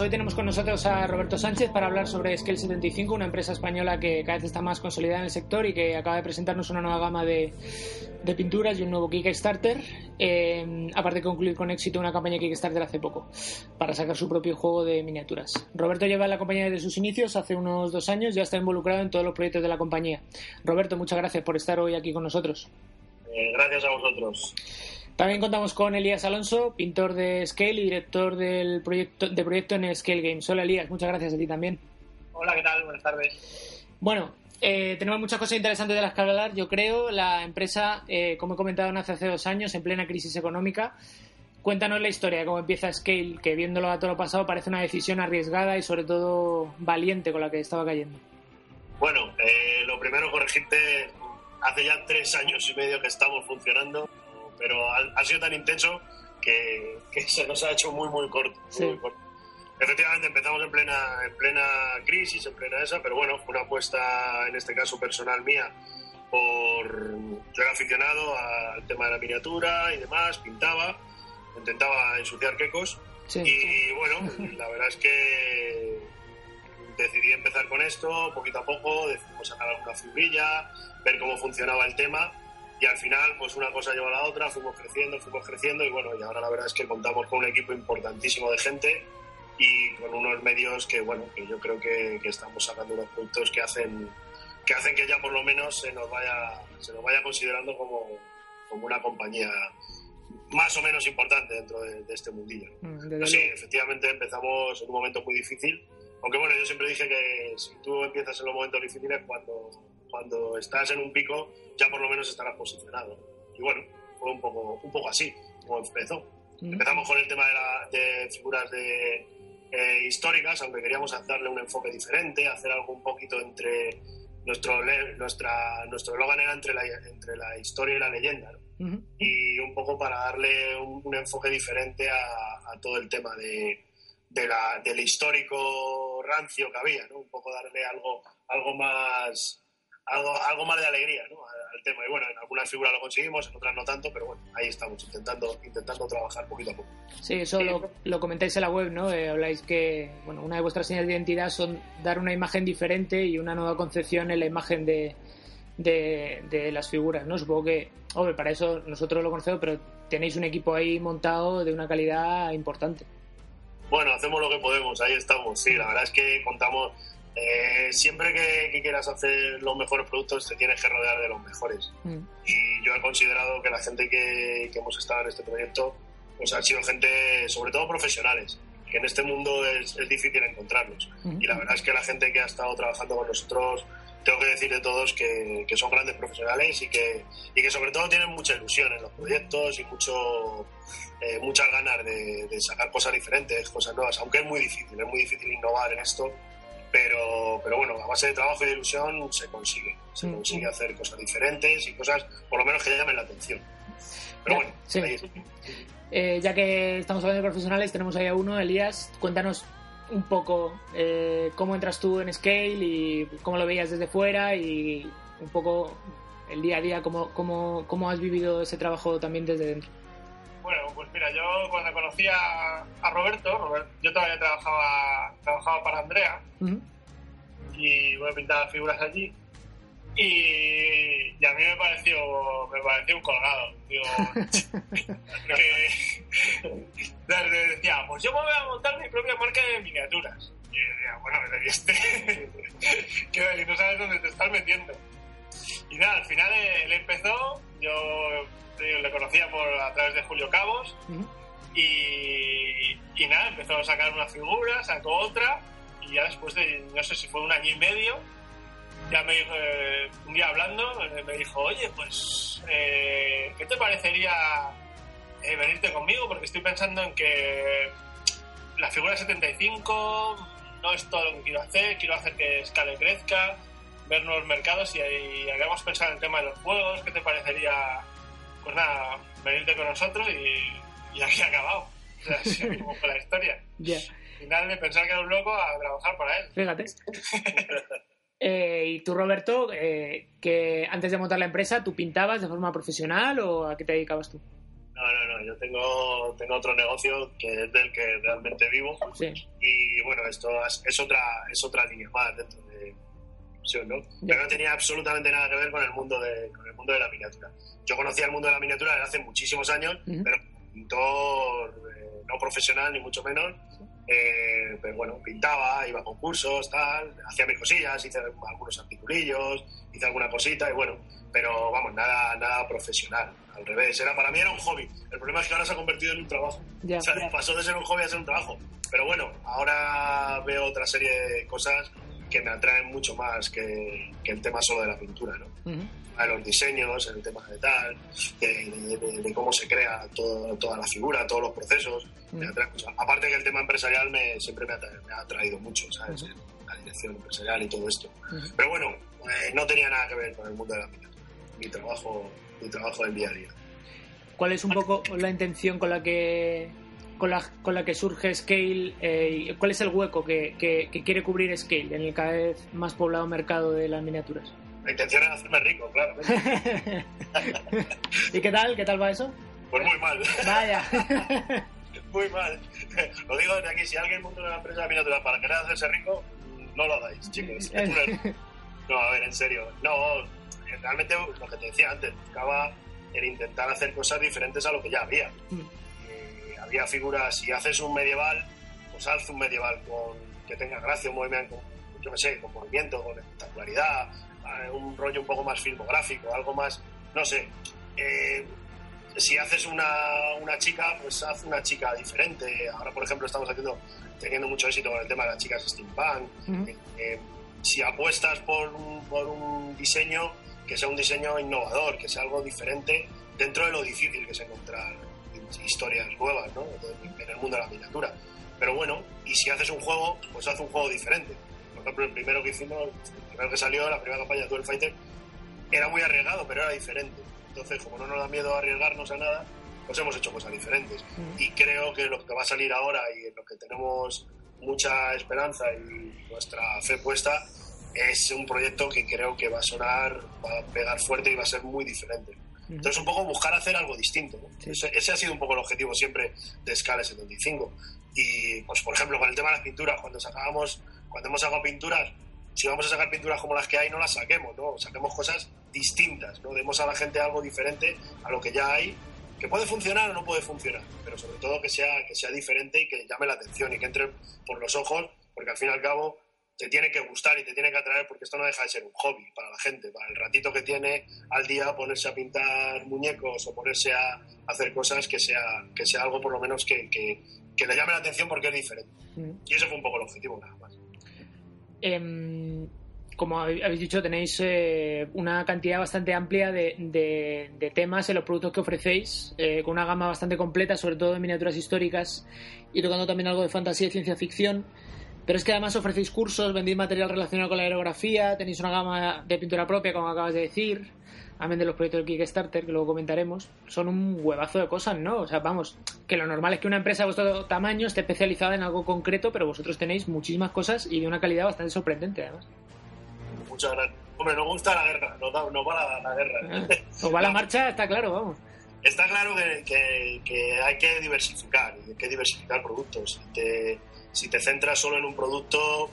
Hoy tenemos con nosotros a Roberto Sánchez para hablar sobre Scale 75, una empresa española que cada vez está más consolidada en el sector y que acaba de presentarnos una nueva gama de, pinturas y un nuevo Kickstarter, eh, aparte de concluir con éxito una campaña Kickstarter hace poco para sacar su propio juego de miniaturas. Roberto lleva la compañía desde sus inicios, hace unos dos años, ya está involucrado en todos los proyectos de la compañía. Roberto, muchas gracias por estar hoy aquí con nosotros. Eh, gracias a vosotros. También contamos con Elías Alonso, pintor de Scale y director del proyecto, de proyecto en Scale Games. Hola Elías, muchas gracias a ti también. Hola, ¿qué tal? Buenas tardes. Bueno, eh, tenemos muchas cosas interesantes de las que hablar. Yo creo, la empresa, eh, como he comentado hace, hace dos años, en plena crisis económica. Cuéntanos la historia de cómo empieza Scale, que viéndolo a todo lo pasado parece una decisión arriesgada y sobre todo valiente con la que estaba cayendo. Bueno, eh, lo primero corregirte, hace ya tres años y medio que estamos funcionando pero ha, sido tan intenso que, se nos ha hecho muy, muy corto, Efectivamente, empezamos en plena, en plena crisis, en plena esa, pero bueno, fue una apuesta, en este caso personal mía, por... Yo era aficionado al tema de la miniatura y demás, pintaba, intentaba ensuciar quecos, y bueno, la verdad es que decidí empezar con esto, poquito a poco, decidimos sacar alguna figurilla, ver cómo funcionaba el tema, y al final pues una cosa lleva a la otra, fuimos creciendo, fuimos creciendo y bueno, y ahora la verdad es que contamos con un equipo importantísimo de gente y con unos medios que bueno, que yo creo que, estamos sacando unos productos que hacen que hacen que ya por lo menos se nos vaya se nos vaya considerando como, como una compañía más o menos importante dentro de, este mundillo. Mm, sí, efectivamente empezamos en un momento muy difícil, aunque bueno, yo siempre dije que si tú empiezas en los momentos difíciles cuando cuando estás en un pico ya por lo menos estarás posicionado. Y bueno, fue un poco, un poco así como empezó. Empezamos con el tema de, figuras de, eh, históricas, aunque queríamos darle un enfoque diferente, hacer algo un poquito entre nuestro nuestra nuestro eslogan era entre la, entre la historia y la leyenda y un poco para darle un, enfoque diferente a, todo el tema de, de la, del histórico rancio que había, ¿no? un poco darle algo algo más algo, algo más de alegría ¿no? al, tema. Y bueno, en algunas figuras lo conseguimos, en otras no tanto, pero bueno, ahí estamos intentando, intentando trabajar poquito a poco. Sí, eso lo, lo, comentáis en la web, ¿no? Eh, habláis que bueno, una de vuestras señales de identidad son dar una imagen diferente y una nueva concepción en la imagen de, de, de las figuras, ¿no? Supongo que, hombre, para eso nosotros lo conocemos, pero tenéis un equipo ahí montado de una calidad importante. Bueno, hacemos lo que podemos, ahí estamos, sí, la verdad es que contamos eh, siempre que, quieras hacer los mejores productos te tienes que rodear de los mejores. Mm. Y yo he considerado que la gente que, hemos estado en este proyecto pues han sido gente, sobre todo profesionales, que en este mundo es, difícil encontrarlos. Mm. Y la verdad es que la gente que ha estado trabajando con nosotros, tengo que decir de todos que, son grandes profesionales y que, y que sobre todo tienen mucha ilusión en los proyectos y mucho, eh, muchas ganas de, de sacar cosas diferentes, cosas nuevas, aunque es muy difícil, es muy difícil innovar en esto pero, pero bueno, a base de trabajo y de ilusión se consigue, se mm. consigue hacer cosas diferentes y cosas por lo menos que llamen la atención. Pero bueno, eh, ya que estamos hablando de profesionales, tenemos ahí a uno, Elías, cuéntanos un poco eh, cómo entras tú en Scale y cómo lo veías desde fuera y un poco el día a día, cómo, cómo, cómo has vivido ese trabajo también desde dentro. Bueno, pues mira, yo cuando conocí a, Roberto, yo todavía trabajaba, trabajaba para Andrea y voy a pintar figuras allí. Y, a mí me pareció, me pareció un colgado. Digo, que, decía, pues yo me voy a montar mi propia marca de miniaturas. Y decía, bueno, este, que no sabes dónde te estás metiendo. Y nada, al final él empezó, yo le conocía por a través de Julio Cabos, y, y, nada, empezó a sacar una figura, sacó otra, y ya después de, no sé si fue un año y medio, ya me eh, un día hablando, eh, me dijo, oye, pues, eh, ¿qué te parecería venirte conmigo? Porque estoy pensando en que la figura 75 no es todo lo que quiero hacer, quiero hacer que escale crezca, ver nuevos mercados y, y habíamos pensado en el tema de los juegos, ¿qué te parecería, pues nada, venirte con nosotros y, y aquí ha acabado. O sea, así mismo fue la historia. Yeah. Final de pensar que era un loco a trabajar para él. Fíjate. Eh, y tú, Roberto, eh, que antes de montar la empresa, ¿tú pintabas de forma profesional o a qué te dedicabas tú? No, no, no, yo tengo, tengo otro negocio que es del que realmente vivo. Sí. Y bueno, esto es, otra, es otra línea más dentro de ¿no? Pero no tenía absolutamente nada que ver con el mundo de, con el mundo de la miniatura. Yo conocía el mundo de la miniatura desde hace muchísimos años, pero pintor eh, no profesional, ni mucho menos. Eh, pero bueno, pintaba, iba a concursos, tal, hacía mis cosillas, hice algunos articulillos, hice alguna cosita y bueno, pero vamos, nada, nada profesional, al revés, era para mí era un hobby. El problema es que ahora se ha convertido en un trabajo. O sea, pasó de ser un hobby a ser un trabajo. Pero bueno, ahora veo otra serie de cosas que me atraen mucho más que, que el tema solo de la pintura, ¿no? Ujú. a los diseños, el tema de tal, de, de- de cómo se crea todo- toda la figura, todos los procesos. Me Mm. atrae mucho. Aparte que el tema empresarial me, siempre me ha, me ha atraído mucho, ¿sabes? Ujú. La dirección empresarial y todo esto. Pero bueno, eh, no tenía nada que ver con el mundo de la miniatura. Mi trabajo, mi trabajo del día a día. ¿Cuál es un poco la intención con la que con la, con la que surge Scale? eh, ¿Cuál es el hueco que, que- que quiere cubrir Scale en el cada vez más poblado mercado de las miniaturas? La intención era hacerme rico, claro. ¿Y qué tal? ¿Qué tal va eso? Pues muy mal. Vaya. Muy mal. Lo digo desde aquí, si alguien monta una empresa de miniatura para querer hacerse rico, no lo hagáis, chicos. No, a ver, en serio. No, realmente lo que te decía antes, buscaba el intentar hacer cosas diferentes a lo que ya había. Había figuras, si haces un medieval, pues haz un medieval con que tenga gracia, un movimiento, yo qué sé, con movimiento, con espectacularidad, eh, un rollo un poco más filmográfico, algo más, no sé. Eh, si haces una, una chica, pues haz una chica diferente. Ahora, por ejemplo, estamos haciendo, teniendo mucho éxito con el tema de las chicas steampunk. Eh, si apuestas por un, por un diseño que sea un diseño innovador, que sea algo diferente dentro de lo difícil que es encontrar historias nuevas ¿no? en el mundo de la miniatura. Pero bueno, y si haces un juego, pues haz un juego diferente. Por ejemplo, el primero que hicimos, el primero que salió, la primera campaña de Duel Fighter, era muy arriesgado, pero era diferente. Entonces, como no nos da miedo arriesgarnos a nada, pues hemos hecho cosas diferentes. Mm. Y creo que lo que va a salir ahora y en lo que tenemos mucha esperanza y nuestra fe puesta es un proyecto que creo que va a sonar, va a pegar fuerte y va a ser muy diferente. Entonces, un poco buscar hacer algo distinto. ¿no? Sí. Ese, ese ha sido un poco el objetivo siempre de Scala 75. Y, pues, por ejemplo, con el tema de las pinturas, cuando sacábamos, cuando hemos sacado pinturas, si vamos a sacar pinturas como las que hay, no las saquemos, ¿no? Saquemos cosas distintas, ¿no? Demos a la gente algo diferente a lo que ya hay, que puede funcionar o no puede funcionar, pero sobre todo que sea, que sea diferente y que llame la atención y que entre por los ojos, porque al fin y al cabo te tiene que gustar y te tiene que atraer porque esto no deja de ser un hobby para la gente, para el ratito que tiene al día ponerse a pintar muñecos o ponerse a hacer cosas que sea, que sea algo por lo menos que, que, que le llame la atención porque es diferente. Mm. Y ese fue un poco el objetivo nada más. Em, como habéis dicho, tenéis eh, una cantidad bastante amplia de, de- de temas en los productos que ofrecéis, eh, con una gama bastante completa, sobre todo de miniaturas históricas y tocando también algo de fantasía y ciencia ficción. Pero es que además ofrecéis cursos, vendéis material relacionado con la aerografía, tenéis una gama de pintura propia, como acabas de decir, amén de los proyectos de Kickstarter, que luego comentaremos. Son un huevazo de cosas, ¿no? O sea, vamos, que lo normal es que una empresa de vuestro tamaño esté especializada en algo concreto, pero vosotros tenéis muchísimas cosas y de una calidad bastante sorprendente, además. Muchas gracias. Hombre, nos gusta la guerra, nos, da- nos va la, la guerra. Ah, Os va la marcha, está claro, vamos. Está claro que, que- que hay que diversificar, hay que diversificar productos. Te, si te centras solo en un producto,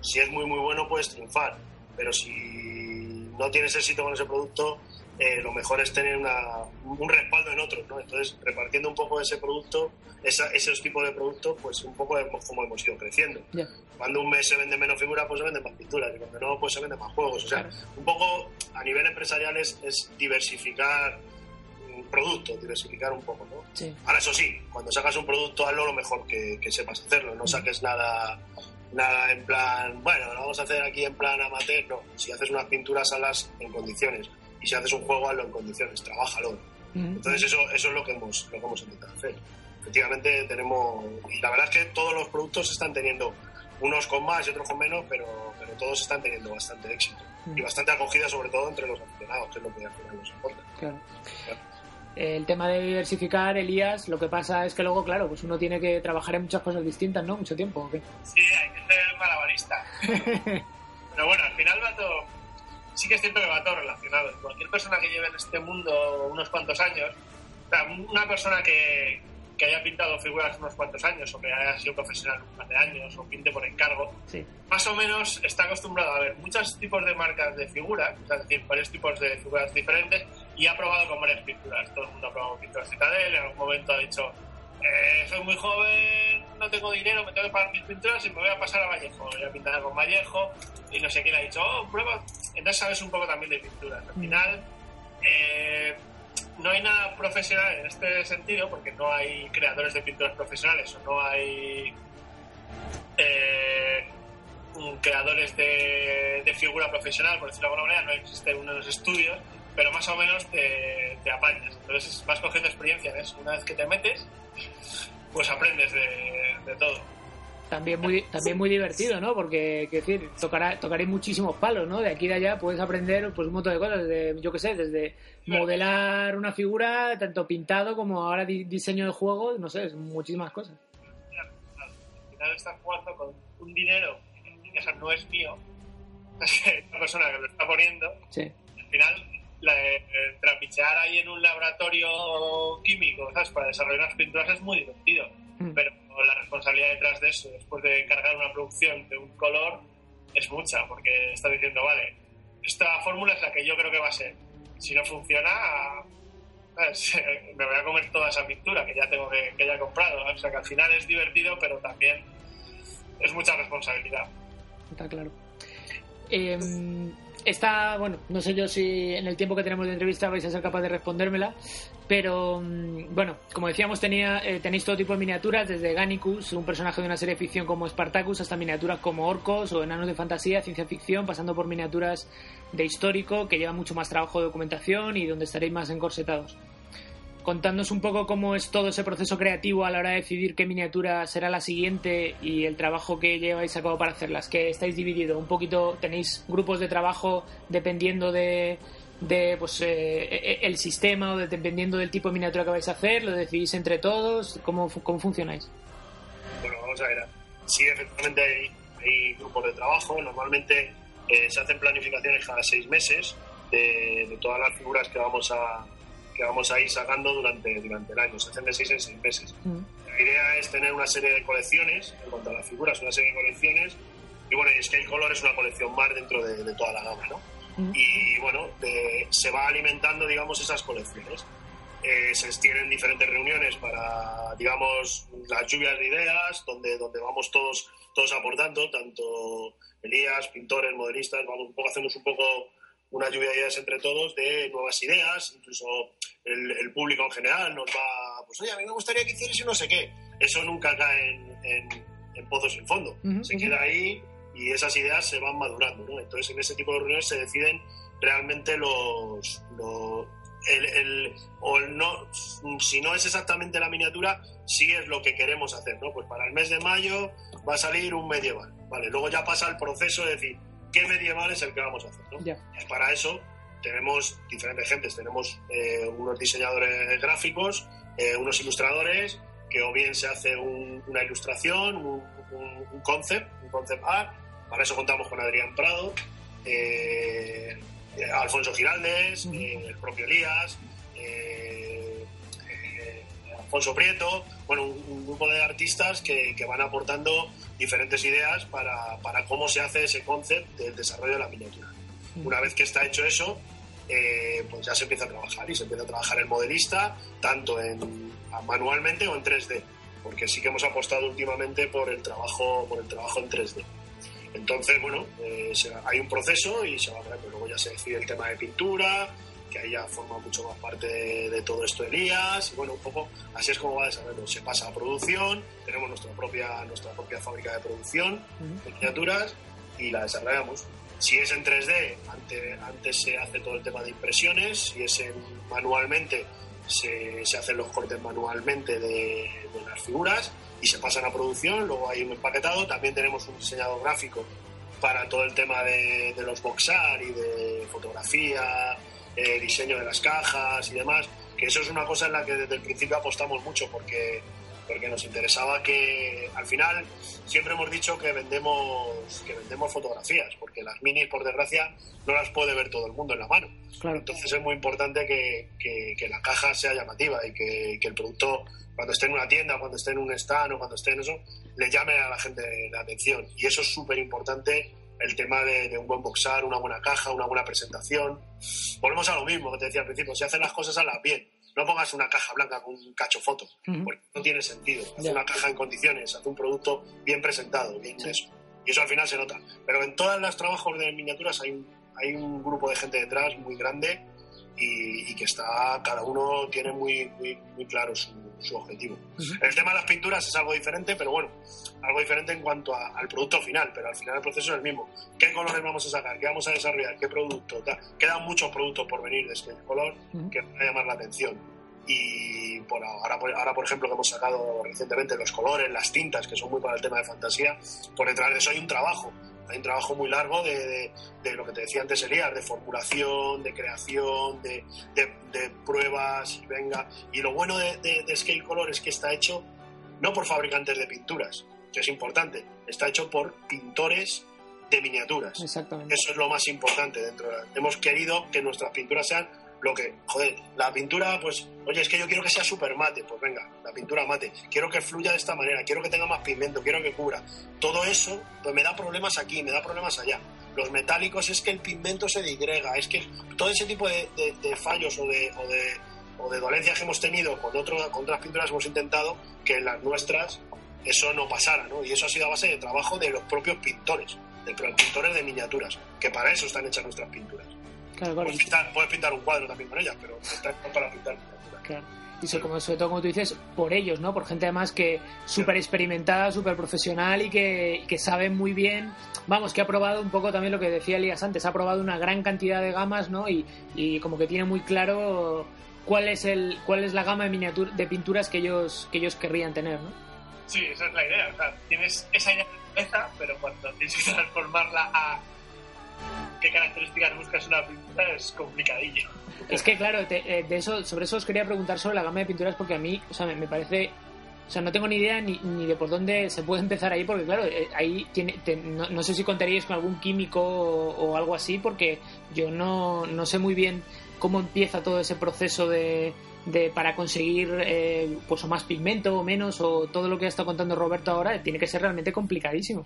si es muy muy bueno puedes triunfar, pero si no tienes éxito con ese producto, eh, lo mejor es tener un respaldo en otros, ¿no? Entonces, repartiendo un poco ese producto, esos tipos de productos, pues un poco como hemos ido creciendo. Cuando un mes se vende menos figuras, pues se venden más pinturas, y cuando no, pues se venden más juegos. O sea, un poco a nivel empresarial es, diversificar producto, diversificar un poco, ¿no? Ahora, eso sí, cuando sacas un producto, hazlo lo mejor que, sepas hacerlo, no saques nada nada en plan, bueno, lo vamos a hacer aquí en plan amateur, no. Si haces unas pinturas, las en condiciones y si haces un juego, hazlo en condiciones, trabájalo. Entonces eso, eso es lo que hemos, lo que hemos intentado hacer. Efectivamente tenemos, y la verdad es que todos los productos están teniendo, unos con más y otros con menos, pero, pero todos están teniendo bastante éxito y bastante acogida sobre todo entre los aficionados, que es lo que al final nos importa. Claro. El tema de diversificar, Elías, lo que pasa es que luego, claro, pues uno tiene que trabajar en muchas cosas distintas, ¿no? Mucho tiempo. ¿o qué? Sí, hay que ser malabarista. pero bueno, al final va todo sí que es cierto que va todo relacionado. Cualquier persona que lleve en este mundo unos cuantos años, una persona que, que haya pintado figuras unos cuantos años o que haya sido profesional un par de años o pinte por encargo, más o menos está acostumbrado a ver muchos tipos de marcas de figuras, es decir, varios tipos de figuras diferentes y ha probado con varias pinturas. Todo el mundo ha probado pinturas Citadel, en algún momento ha dicho eh, soy muy joven, no tengo dinero, me tengo que pagar mis pinturas y me voy a pasar a Vallejo. Voy a pintar con Vallejo y no sé quién ha dicho, oh, prueba. Entonces sabes un poco también de pinturas. Al mm. final, eh, no hay nada profesional en este sentido porque no hay creadores de pinturas profesionales o no hay eh, creadores de, figura profesional, por decirlo de alguna manera, no existe uno de los estudios, pero más o menos te apañas. Entonces vas cogiendo experiencia ¿ves? Una vez que te metes, pues aprendes de, todo. También muy, también muy divertido, ¿no? Porque, quiero decir, tocará, tocaré muchísimos palos, ¿no? De aquí y de allá puedes aprender pues un montón de cosas, de, yo qué sé, desde modelar una figura, tanto pintado como ahora diseño de juego, no sé, muchísimas cosas. Al final estás jugando con un dinero que no es mío, una persona que lo está poniendo. Sí. Al final la de trapichear ahí en un laboratorio químico, ¿sabes? Para desarrollar unas pinturas es muy divertido. Mm. Pero la responsabilidad detrás de eso, después de encargar una producción de un color, es mucha, porque está diciendo, vale, esta fórmula es la que yo creo que va a ser. Si no funciona, me voy a comer toda esa pintura que ya tengo que, que ya he comprado. O sea que al final es divertido, pero también es mucha responsabilidad. Está claro. Eh, Está, bueno, no sé yo si en el tiempo que tenemos de entrevista vais a ser capaz de respondérmela, pero mm, bueno, como decíamos, tenía, eh, tenéis todo tipo de miniaturas, desde Gannicus, un personaje de una serie de ficción como Spartacus, hasta miniaturas como orcos o enanos de fantasía, ciencia ficción, pasando por miniaturas de histórico, que lleva mucho más trabajo de documentación y donde estaréis más encorsetados contándonos un poco cómo es todo ese proceso creativo a la hora de decidir qué miniatura será la siguiente y el trabajo que lleváis a cabo para hacerlas, que estáis divididos un poquito, tenéis grupos de trabajo dependiendo de, de pues eh, e, e, el sistema o dependiendo del tipo de miniatura que vais a hacer, lo decidís entre todos, ¿cómo, cómo funcionáis? Bueno, vamos a ver, sí, efectivamente hay, grupos de trabajo, normalmente eh, se hacen planificaciones cada seis meses de todas las figuras que vamos a que vamos a ir sacando durante, durante el año. Se hacen de seis en seis meses. Mm. La idea es tener una serie de colecciones, en cuanto a las figuras, una serie de colecciones. Y bueno, es que el color es una colección más dentro de, toda la gama, ¿no? Mm. Y bueno, se va alimentando, digamos, esas colecciones. Eh, se tienen diferentes reuniones para, digamos, las lluvias de ideas, donde, donde vamos todos, todos aportando, tanto Elías, pintores, modelistas, vamos un poco, hacemos un poco una lluvia de ideas entre todos de nuevas ideas, incluso el, público en general nos va, pues oye, a mí me gustaría que hicierais y no sé qué. Eso nunca cae en, en, pozos sin fondo. se queda ahí y esas ideas se van madurando, ¿no? Entonces en ese tipo de reuniones se deciden realmente los, el, o no, si no es exactamente la miniatura, sí es lo que queremos hacer, ¿no? Pues para el mes de mayo va a salir un medieval, ¿vale? Luego ya pasa el proceso de decir, qué medieval es el que vamos a hacer. ¿no? Para eso tenemos diferentes gentes, tenemos eh, unos diseñadores gráficos, eh, unos ilustradores, que o bien se hace una ilustración, un, concept, un concept art, para eso contamos con Adrián Prado, eh, Alfonso Giraldes, el propio Elías, Alfonso Prieto, bueno, un, grupo de artistas que, que, van aportando diferentes ideas para, para, cómo se hace ese concepto del desarrollo de la miniatura. Una vez que está hecho eso, eh, pues ya se empieza a trabajar y se empieza a trabajar el modelista tanto en manualmente o en 3D, porque sí que hemos apostado últimamente por el trabajo, por el trabajo en 3D. Entonces, bueno, eh, hay un proceso y se va a ver, luego ya se decide el tema de pintura, que ahí ya forma mucho más parte de, todo esto Elías, y bueno, un poco así es como va a desarrollar. Se pasa a producción, tenemos nuestra propia, nuestra propia fábrica de producción de miniaturas y la desarrollamos. Si es en 3D, antes, antes se hace todo el tema de impresiones, si es en manualmente, se, se hacen los cortes manualmente de, de las figuras y se pasan a producción, luego hay un empaquetado, también tenemos un diseñador gráfico para todo el tema de, de los boxar y de fotografía, eh, diseño de las cajas y demás, que eso es una cosa en la que desde el principio apostamos mucho porque, porque nos interesaba que al final siempre hemos dicho que vendemos, que vendemos fotografías, porque las minis, por desgracia, no las puede ver todo el mundo en la mano. Entonces es muy importante que, que, la caja sea llamativa y que, que el producto cuando esté en una tienda, cuando esté en un stand o cuando esté en eso, le llame a la gente la atención. Y eso es súper importante el tema de, un buen boxar, una buena caja, una buena presentación. Volvemos a lo mismo que te decía al principio, si hacen las cosas a la bien, no pongas una caja blanca con un cacho foto, porque no tiene sentido. Haz una caja en condiciones, haz un producto bien presentado, bien eso. Y eso al final se nota. Pero en todos los trabajos de miniaturas hay hay un grupo de gente detrás muy grande y, que está, cada uno tiene muy, muy, muy claro su, su objetivo. El tema de las pinturas es algo diferente, pero bueno, algo diferente en cuanto al producto final, pero al final el proceso es el mismo. ¿Qué colores vamos a sacar? ¿Qué vamos a desarrollar? ¿Qué producto? Quedan muchos productos por venir de este color que van a llamar la atención. Y por ahora, ahora, por ejemplo, que hemos sacado recientemente los colores, las tintas, que son muy para el tema de fantasía, por detrás de eso hay un trabajo hay un trabajo muy largo de, lo que te decía antes, Elías, de formulación, de creación, de, pruebas, y venga. Y lo bueno de, Scale Color es que está hecho no por fabricantes de pinturas, que es importante, está hecho por pintores de miniaturas. Exactamente. Eso es lo más importante dentro. Hemos querido que nuestras pinturas sean lo que, joder, la pintura, pues, oye, es que yo quiero que sea súper mate, pues venga, la pintura mate, quiero que fluya de esta manera, quiero que tenga más pigmento, quiero que cubra. Todo eso, pues me da problemas aquí, me da problemas allá. Los metálicos es que el pigmento se digrega, es que todo ese tipo de, fallos o de, o de, o de dolencias que hemos tenido con, con otras pinturas hemos intentado que en las nuestras eso no pasara, ¿no? Y eso ha sido a base de trabajo de los propios pintores, de los pintores de miniaturas, que para eso están hechas nuestras pinturas. Puedes, pintar, un cuadro también con ellas, pero está para pintar Claro. Y sobre, como, sobre todo, como tú dices, por ellos, ¿no? Por gente además que súper experimentada, súper profesional y que, que sabe muy bien, vamos, que ha probado un poco también lo que decía Elías antes, ha probado una gran cantidad de gamas, ¿no? Y, y como que tiene muy claro cuál es el cuál es la gama de miniatura, de pinturas que ellos que ellos querrían tener, ¿no? Sí, esa es la idea. O sea, tienes esa idea pero cuando tienes que transformarla a qué características buscas una pintura es complicadillo. Es que claro, eh, de eso, sobre eso os quería preguntar sobre la gama de pinturas porque a mí, o sea, me, parece o sea, no tengo ni idea ni, ni, de por dónde se puede empezar ahí, porque claro, eh, ahí tiene, no, sé si contaríais con algún químico o, algo así, porque yo no, no, sé muy bien cómo empieza todo ese proceso de, de para conseguir eh, pues o más pigmento o menos, o todo lo que ha estado contando Roberto ahora, tiene que ser realmente complicadísimo.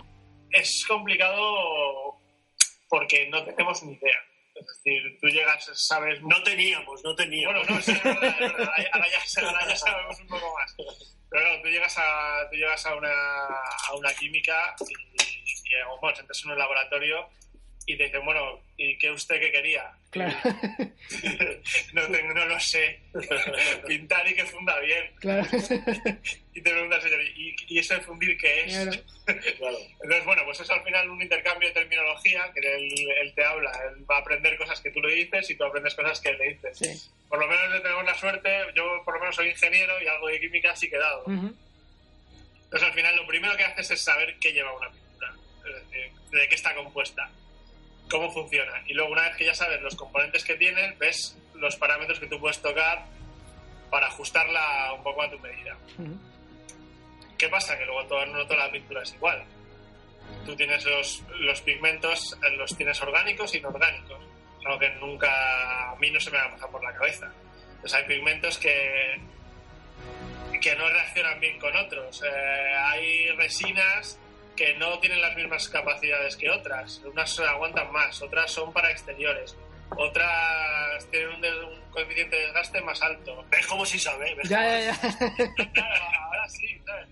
Es complicado porque no tenemos ni idea. Es decir, tú llegas, sabes... No teníamos, no teníamos. Bueno, no, ahora, ya, sabemos un poco más. Pero claro, tú llegas a, tú llegas a, una, a una química y, y, y bueno, entras en un laboratorio y te dicen, bueno, ¿y qué usted qué quería? Claro. no, tengo, no lo sé. Pintar y que funda bien. Claro. y te preguntas, señor, ¿y, eso de fundir qué es? Claro. Entonces, bueno, pues es al final un intercambio de terminología, que él, te habla, él va a aprender cosas que tú le dices y tú aprendes cosas que él le dices. Por lo menos tenemos la suerte, yo por lo menos soy ingeniero y algo de química sí que he dado. Entonces, al final, lo primero que haces es saber qué lleva una pintura, de qué está compuesta cómo funciona. Y luego, una vez que ya sabes los componentes que tiene, ves los parámetros que tú puedes tocar para ajustarla un poco a tu medida. ¿Qué pasa? Que luego toda, no toda la pintura es igual. Tú tienes los, los pigmentos, eh, los tienes orgánicos y inorgánicos. Algo que nunca a mí no se me va a pasar por la cabeza. Entonces hay pigmentos que, que no reaccionan bien con otros. Eh, hay resinas que no tienen las mismas capacidades que otras. Unas aguantan más, otras son para exteriores. Otras tienen un, coeficiente de desgaste más alto. ¿Ves como si sabe? ya, ya, claro, ahora sí, ¿sabes?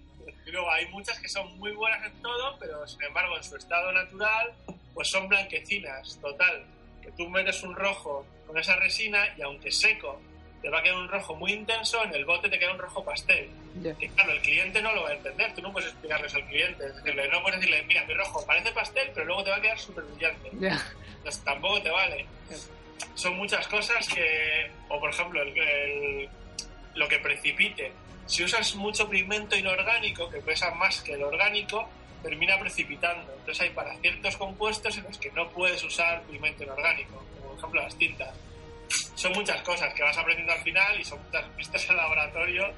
Y luego hay muchas que son muy buenas en todo, pero sin embargo en su estado natural, pues son blanquecinas, total. Que tú metes un rojo con esa resina y aunque seco, te va a quedar un rojo muy intenso, en el bote te queda un rojo pastel. Que claro, el cliente no lo va a entender, tú no puedes explicarles al cliente, decirle, no puedes decirle, mira, mi rojo parece pastel, pero luego te va a quedar súper brillante. Entonces tampoco te vale. Son muchas cosas que, o por ejemplo, el, lo que precipite. Si usas mucho pigmento inorgánico, que pesa más que el orgánico, termina precipitando. Entonces hay para ciertos compuestos en los que no puedes usar pigmento inorgánico, como por ejemplo las tintas son muchas cosas que vas aprendiendo al final y son muchas pistas en laboratorio.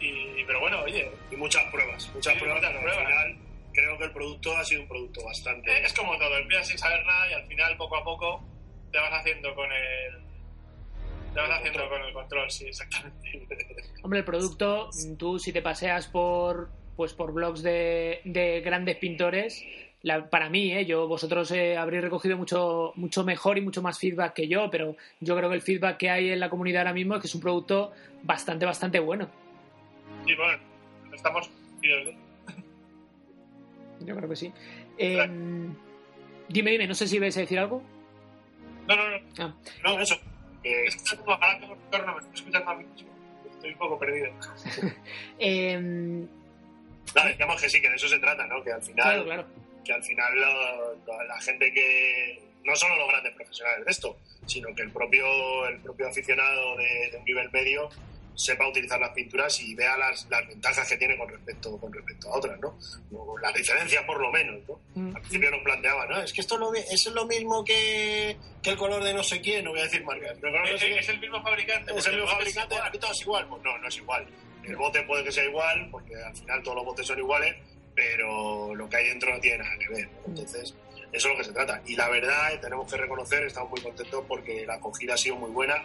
Y, pero bueno, oye. Y muchas pruebas, muchas pruebas. Al final, creo que el producto ha sido un producto bastante. Es como todo, empiezas sin saber nada y al final, poco a poco, te vas haciendo con el. Te vas haciendo con el control, sí, exactamente. Hombre, el producto, tú si te paseas por pues por blogs de, de grandes pintores, para mí, ¿eh? yo vosotros eh, habréis recogido mucho, mucho mejor y mucho más feedback que yo, pero yo creo que el feedback que hay en la comunidad ahora mismo es que es un producto bastante, bastante bueno. Sí, bueno, estamos Yo creo que sí. Em, dime, dime, no sé si vais a decir algo. No, no, no. Ah. No, eso. Eh, no me estoy escuchando a mí Estoy un poco perdido. eh, Claro, digamos que sí, que de eso se trata, ¿no? Que al final claro, claro que al final la, gente que, no solo los grandes profesionales de esto, sino que el propio, el propio aficionado de, un nivel medio sepa utilizar las pinturas y vea las, las ventajas que tiene con respecto, con respecto a otras, ¿no? las diferencias por lo menos, ¿no? Mm. Al principio nos planteaban, ¿no? Es que esto lo, es lo mismo que, que, el color de no sé quién, no voy a decir marcas. ¿Es, el mismo fabricante. Es el mismo fabricante, aquí todo es igual. Pues no, no es igual. El bote puede que sea igual, porque al final todos los botes son iguales, pero lo que hay dentro no tiene nada que ver. Entonces, eso es lo que se trata. Y la verdad, tenemos que reconocer, estamos muy contentos porque la acogida ha sido muy buena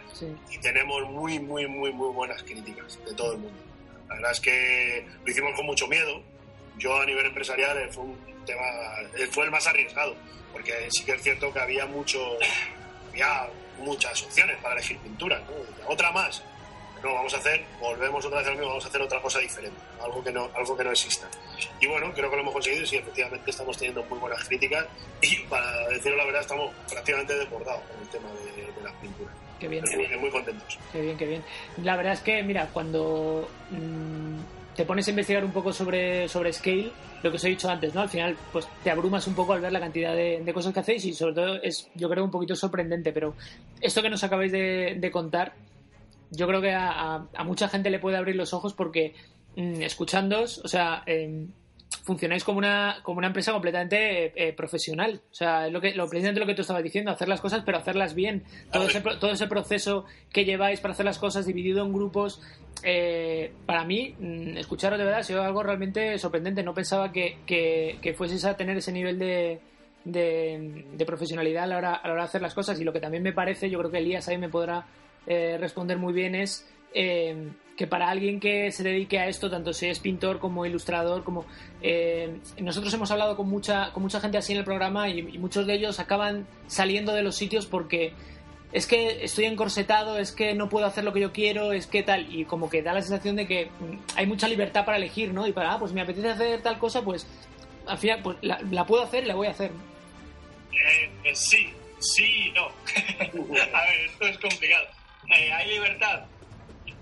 y tenemos muy, muy, muy, muy buenas críticas de todo el mundo. La verdad es que lo hicimos con mucho miedo. Yo a nivel empresarial eh, fue un tema, eh, fue el más arriesgado, porque sí que es cierto que había mucho, había muchas opciones para elegir pintura, otra más, no, vamos a hacer, volvemos otra vez a lo mismo, vamos a hacer otra cosa diferente, algo que no, algo que no exista. Y bueno, creo que lo hemos conseguido y sí, efectivamente estamos teniendo muy buenas críticas y para decirlo la verdad estamos prácticamente desbordados con el tema de, las pinturas. Qué bien. Muy, contentos. Qué bien, qué bien. La verdad es que, mira, cuando mm, te pones a investigar un poco sobre, sobre Scale, lo que os he dicho antes, ¿no? Al final, pues te abrumas un poco al ver la cantidad de, cosas que hacéis y sobre todo es, yo creo, un poquito sorprendente, pero esto que nos acabáis de contar yo creo que a, mucha gente le puede abrir los ojos porque mm, escuchándos, o sea, em, funcionáis como una, como una empresa completamente eh, profesional. O sea, lo que, lo, precisamente lo que tú estabas diciendo, hacer las cosas, pero hacerlas bien. Todo ese, todo ese proceso que lleváis para hacer las cosas dividido en grupos, eh, para mí, mm, escucharos de verdad ha sido algo realmente sorprendente. No pensaba que, que, que fueses a tener ese nivel de, de, profesionalidad a la, hora, a la hora de hacer las cosas. Y lo que también me parece, yo creo que Elías ahí me podrá eh, responder muy bien es eh, que para alguien que se dedique a esto, tanto si es pintor como ilustrador, como eh, nosotros hemos hablado con mucha, con mucha gente así en el programa y, muchos de ellos acaban saliendo de los sitios porque es que estoy encorsetado, es que no puedo hacer lo que yo quiero, es que tal, y como que da la sensación de que mm, hay mucha libertad para elegir, ¿no? Y para, ah, pues me apetece hacer tal cosa, pues al final pues, la, puedo hacer y la voy a hacer. sí, sí no. a ver, esto es complicado eh, ¿Hay libertad?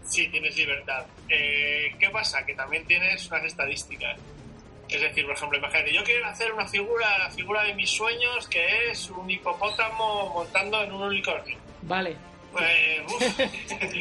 Sí, tienes libertad. Eh, ¿Qué pasa? Que también tienes unas estadísticas. Es decir, por ejemplo, imagínate, yo quiero hacer una figura, la figura de mis sueños, que es un hipopótamo montando en un unicornio. Vale. Pues,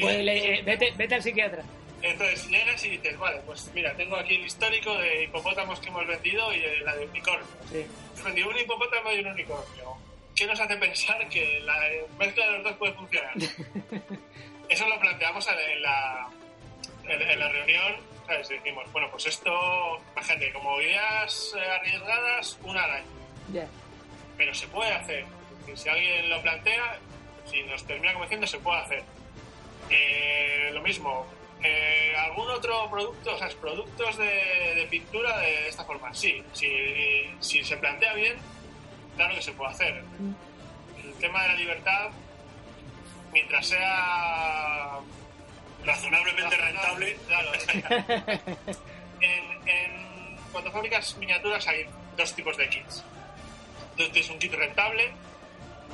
pues eh, vete, vete al psiquiatra. Entonces llegas y dices, vale, pues mira, tengo aquí el histórico de hipopótamos que hemos vendido y la de unicornio. Sí. Vendido un hipopótamo y un unicornio. ¿Qué nos hace pensar que la mezcla de los dos puede funcionar? Eso lo planteamos en la, en, la reunión, ¿sabes? Decimos, bueno, pues esto, gente, como ideas arriesgadas, una al año. Pero se puede hacer. Si alguien lo plantea, si nos termina convenciendo, se puede hacer. Eh, lo mismo, eh, ¿algún otro producto, o sea, productos de, pintura de esta forma? Sí, si, si se plantea bien, claro que se puede hacer. El tema de la libertad, mientras sea razonablemente rentable. Claro. en, cuando fabricas miniaturas hay dos tipos de kits. Entonces tienes un kit rentable,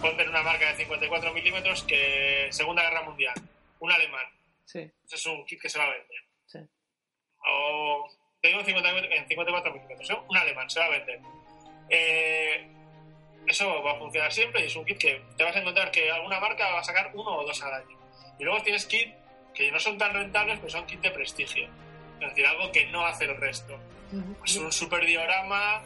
ponte en una marca de 54 milímetros que Segunda Guerra Mundial, un alemán. Sí. Ese es un kit que se va a vender. Sí. O tengo en 54 milímetros, ¿eh? un alemán, se va a vender. Eh, eso va a funcionar siempre y es un kit que te vas a encontrar que alguna marca va a sacar uno o dos al año. Y luego tienes kit que no son tan rentables, pero son kit de prestigio. Es decir, algo que no hace el resto. Es un super diorama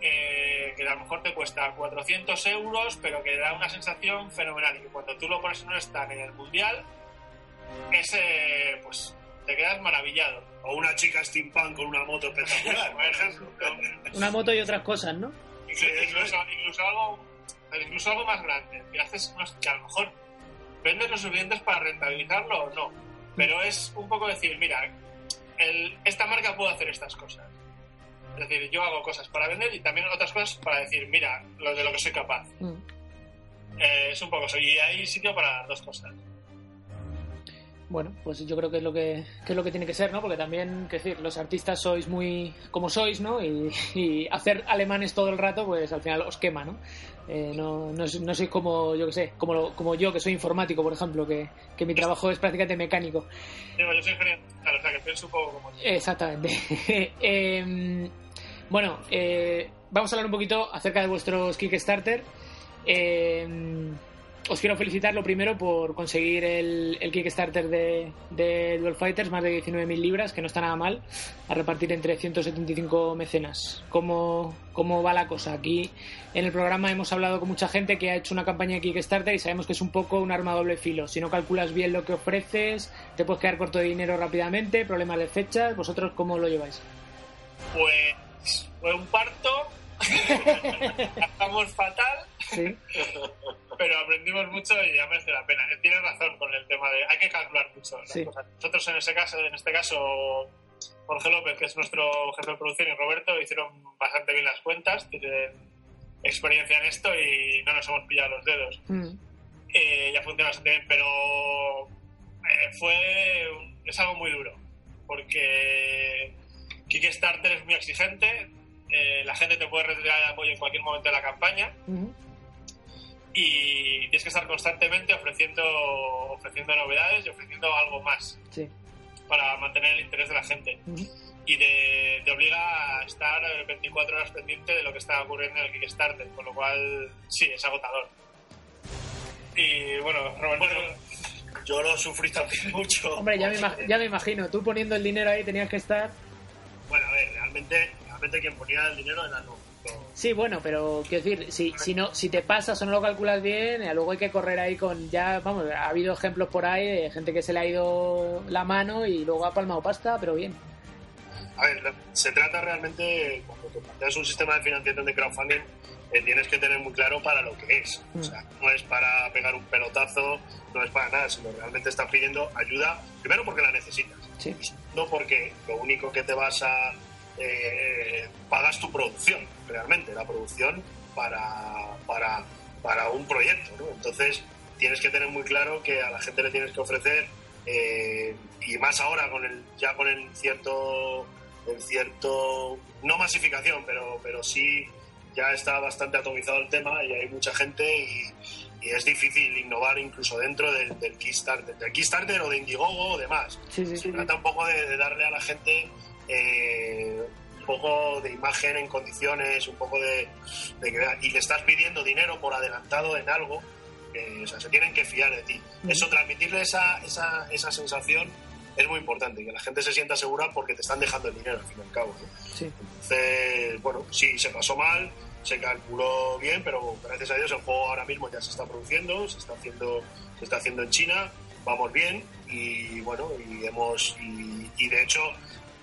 eh, que a lo mejor te cuesta 400 euros, pero que da una sensación fenomenal. Y que cuando tú lo pones en un stand en el mundial, ese, pues te quedas maravillado. O una chica steampunk con una moto espectacular, por ejemplo. Una moto y otras cosas, ¿no? Incluso, incluso, algo, incluso algo más grande. Que, haces, que a lo mejor vendes los suficientes para rentabilizarlo o no. Pero es un poco decir, mira, el, esta marca puede hacer estas cosas. Es decir, yo hago cosas para vender y también otras cosas para decir, mira, lo de lo que soy capaz. Mm. Eh, es un poco eso. Y hay sitio para dos cosas bueno, pues yo creo que es lo que, es lo que tiene que ser, ¿no? Porque también, que decir, los artistas sois muy como sois, ¿no? Y, hacer alemanes todo el rato, pues al final os quema, ¿no? Eh, no, no, no, sois como, yo que sé, como, como yo, que soy informático, por ejemplo, que, que mi trabajo es prácticamente mecánico. Sí, yo soy ingeniero, o sea, que pienso un poco como Exactamente. Em, bueno, eh, vamos a hablar un poquito acerca de vuestros Kickstarter. Eh, os quiero felicitar lo primero por conseguir el, Kickstarter de, de, Duel Fighters, más de 19.000 libras, que no está nada mal, a repartir entre 175 mecenas. ¿Cómo, ¿Cómo va la cosa? Aquí en el programa hemos hablado con mucha gente que ha hecho una campaña de Kickstarter y sabemos que es un poco un arma doble filo. Si no calculas bien lo que ofreces, te puedes quedar corto de dinero rápidamente, problemas de fechas. ¿Vosotros cómo lo lleváis? Pues fue un parto. Estamos fatal. Sí pero aprendimos mucho y ya merece la pena. Tienes razón con el tema de hay que calcular mucho las cosas. Nosotros en ese caso, en este caso, Jorge López, que es nuestro jefe de producción, y Roberto hicieron bastante bien las cuentas, tienen experiencia en esto y no nos hemos pillado los dedos. Mm. Eh, ya funciona bastante bien, pero eh, fue es algo muy duro, porque Kickstarter es muy exigente, eh, la gente te puede retirar el apoyo en cualquier momento de la campaña y tienes que estar constantemente ofreciendo, ofreciendo novedades y ofreciendo algo más para mantener el interés de la gente. Y te, obliga a estar 24 horas pendiente de lo que está ocurriendo en el Kickstarter, con lo cual sí, es agotador. Y bueno, Roberto... yo lo sufrí también mucho. Hombre, ya me, ya me imagino, tú poniendo el dinero ahí tenías que estar... Bueno, a ver, realmente, realmente quien ponía el dinero era no Sí, bueno, pero quiero decir, si, si, no, si te pasas o no lo calculas bien, eh, luego hay que correr ahí con ya, vamos, ha habido ejemplos por ahí de gente que se le ha ido la mano y luego ha palmado pasta, pero bien. A ver, se trata realmente, cuando te planteas un sistema de financiación de crowdfunding, eh, tienes que tener muy claro para lo que es. O mm. sea, no es para pegar un pelotazo, no es para nada, sino realmente estás pidiendo ayuda, primero porque la necesitas, no porque lo único que te vas a eh, pagas tu producción, realmente, la producción para, para, para un proyecto. ¿no? Entonces, tienes que tener muy claro que a la gente le tienes que ofrecer, eh, y más ahora con el, ya con el cierto, el cierto, no masificación, pero, pero sí ya está bastante atomizado el tema y hay mucha gente y, es difícil innovar incluso dentro del, del Kickstarter, del Kickstarter o de Indiegogo o demás. Se trata un poco de darle a la gente eh, un poco de imagen en condiciones, un poco de, y le estás pidiendo dinero por adelantado en algo, o sea, se tienen que fiar de ti. Eso, transmitirle esa, esa, esa sensación es muy importante, que la gente se sienta segura porque te están dejando el dinero al fin y al cabo. Entonces, bueno, sí, se pasó mal, se calculó bien, pero gracias a Dios el juego ahora mismo ya se está produciendo, se está haciendo, se está haciendo en China, vamos bien y bueno, y hemos, y de hecho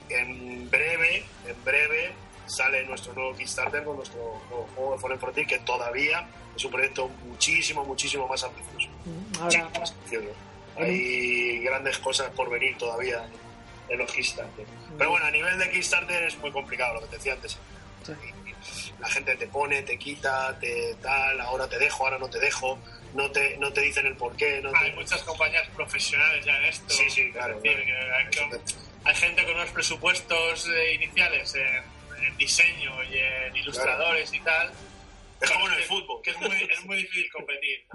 en breve, en breve sale nuestro nuevo Kickstarter con nuestro nuevo juego de Fallen Frontier que todavía es un proyecto muchísimo, muchísimo más ambicioso. Mm, Hay grandes cosas por venir todavía en los Kickstarter. Pero bueno, a nivel de Kickstarter es muy complicado, lo que te decía antes. la gente te pone, te quita, te tal, ahora te dejo, ahora no te dejo, no te, no te dicen el por qué. No hay muchas compañías profesionales ya en esto. Sí, sí, claro. Hay, gente con unos presupuestos eh, iniciales en, diseño y en ilustradores y tal. Es como en el fútbol. Que es muy, es muy difícil competir.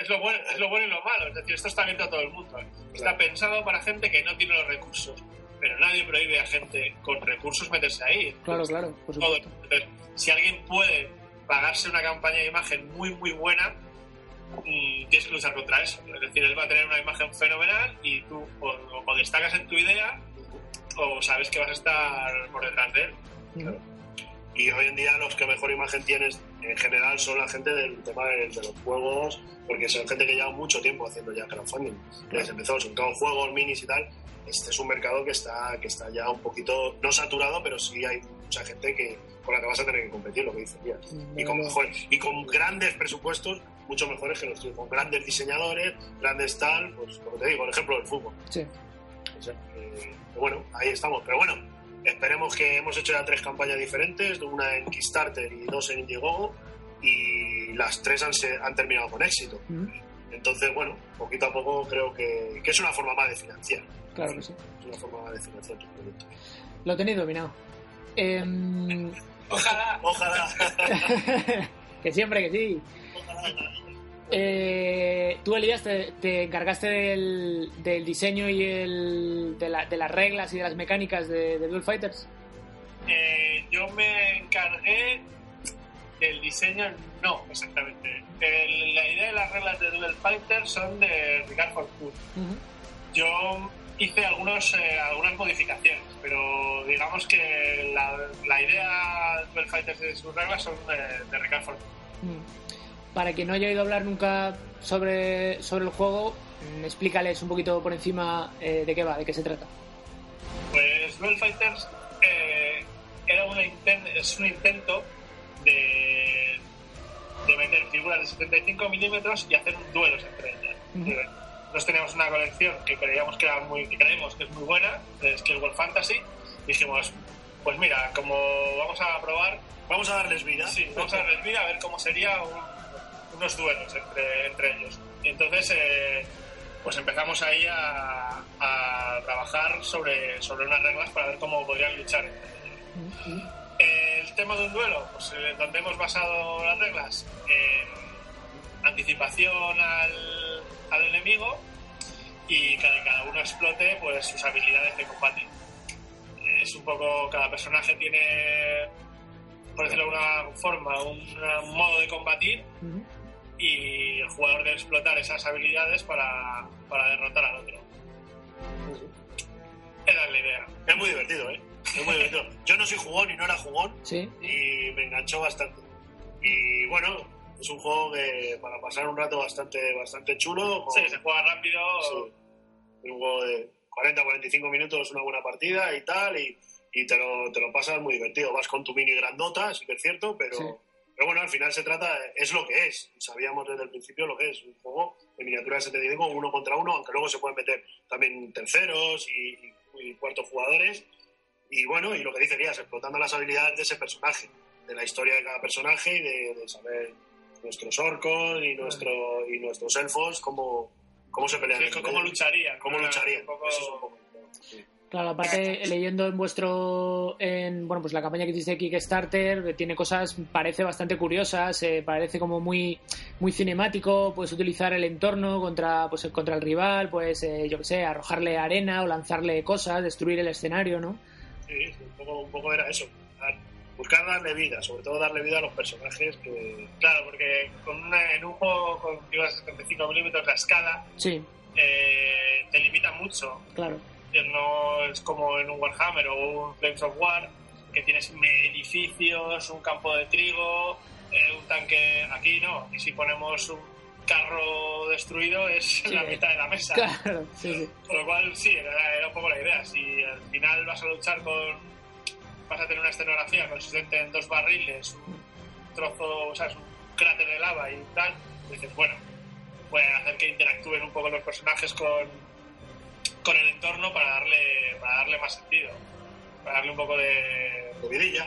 Es lo, bueno, es lo bueno y lo malo. Es decir, esto está abierto a todo el mundo. Está pensado para gente que no tiene los recursos pero nadie prohíbe a gente con recursos meterse ahí. Claro, claro, por supuesto. si alguien puede pagarse una campaña de imagen muy, muy buena, mm, tienes que luchar contra eso. Es decir, él va a tener una imagen fenomenal y tú o, destacas en tu idea o sabes que vas a estar por detrás de él. Y hoy en día los que mejor imagen tienes en general son la gente del tema de, los juegos, porque son gente que lleva mucho tiempo haciendo ya crowdfunding. Claro. empezó, son todos juegos, minis y tal, este es un mercado que está, que está ya un poquito, no saturado, pero sí hay mucha gente que, con la que vas a tener que competir, lo que dice Y con, y con grandes presupuestos, mucho mejores que los tuyos, con grandes diseñadores, grandes tal, pues como te digo, el ejemplo del fútbol. Sí. bueno, ahí estamos. Pero bueno, esperemos que hemos hecho ya tres campañas diferentes, una en Kickstarter y dos en Indiegogo, y las tres han, han terminado con éxito. Entonces, bueno, poquito a poco creo que, que es una forma más de financiar. Claro que sí. Es una forma de financiar tu proyecto. Lo tenéis dominado. Eh... Ojalá. Ojalá. que siempre que sí. Eh, tú, Elías, te, encargaste del, del, diseño y el, de, la, de, las reglas y de las mecánicas de, de Duel Fighters. Eh, yo me encargué del diseño, no exactamente. la idea de las reglas de Duel Fighters son de Ricard Fortune. Yo hice algunos, eh, algunas modificaciones, pero digamos que la, la idea del Fighters de sus reglas son de, de Ricard mm. Para quien no haya oído hablar nunca sobre, sobre el juego, mm, explícales un poquito por encima eh, de qué va, de qué se trata. Pues Duel Fighters eh, era una es un intento de, de meter figuras de 75 milímetros y hacer duelos entre ellas nosotros teníamos una colección que creíamos que era muy, que creemos que es muy buena, de Skill World Fantasy, dijimos, pues mira, como vamos a probar, vamos a darles vida. Sí, vamos a darles vida a ver cómo sería unos duelos entre, entre ellos. Y entonces, eh, pues empezamos ahí a, a, trabajar sobre, sobre unas reglas para ver cómo podrían luchar entre ellos. El tema de un duelo, pues eh, donde hemos basado las reglas, en anticipación al al enemigo y que cada uno explote pues sus habilidades de combate. Es un poco, cada personaje tiene, por decirlo de alguna forma, un, modo de combatir y el jugador debe explotar esas habilidades para, para derrotar al otro. Es la idea. Es muy divertido, ¿eh? Es muy divertido. Yo no soy jugón y no era jugón ¿Sí? y me enganchó bastante. Y bueno, es un juego que para pasar un rato bastante, bastante chulo. Sí, se juega rápido. un juego de 40-45 minutos, una buena partida y tal, y, y te, lo, te, lo, pasas muy divertido. Vas con tu mini grandota, sí que es cierto, pero, pero bueno, al final se trata, es lo que es. Sabíamos desde el principio lo que es, un juego de miniatura de 75, uno contra uno, aunque luego se pueden meter también terceros y, y cuartos jugadores. Y bueno, y lo que dice Elías, explotando las habilidades de ese personaje, de la historia de cada personaje y de saber nuestros orcos y, nuestro, y nuestros elfos, cómo, cómo se pelean. cómo lucharían. Cómo lucharían. Claro, aparte leyendo en vuestro, en, bueno, pues la campaña que hiciste Kickstarter tiene cosas, parece bastante curiosas, eh, parece como muy, muy cinemático, puedes utilizar el entorno contra, pues contra el rival, pues eh, yo qué sé, arrojarle arena o lanzarle cosas, destruir el escenario, ¿no? Sí, un poco, un poco era eso buscar darle vida, sobre todo darle vida a los personajes que... Claro, porque con en un juego con 75 milímetros la escala sí. eh, te limita mucho. Claro. No es como en un Warhammer o un Flames of War, que tienes edificios, un campo de trigo, eh, un tanque... Aquí no, y si ponemos un carro destruido es la mitad de la mesa. Claro, sí, sí. Con lo cual, sí, era, era un poco la idea. Si al final vas a luchar con vas a tener una escenografía consistente en dos barriles, un trozo, o sea, es un cráter de lava y tal, dices, bueno, pueden hacer que interactúen un poco los personajes con, con el entorno para darle, para darle más sentido, para darle un poco de, vidilla.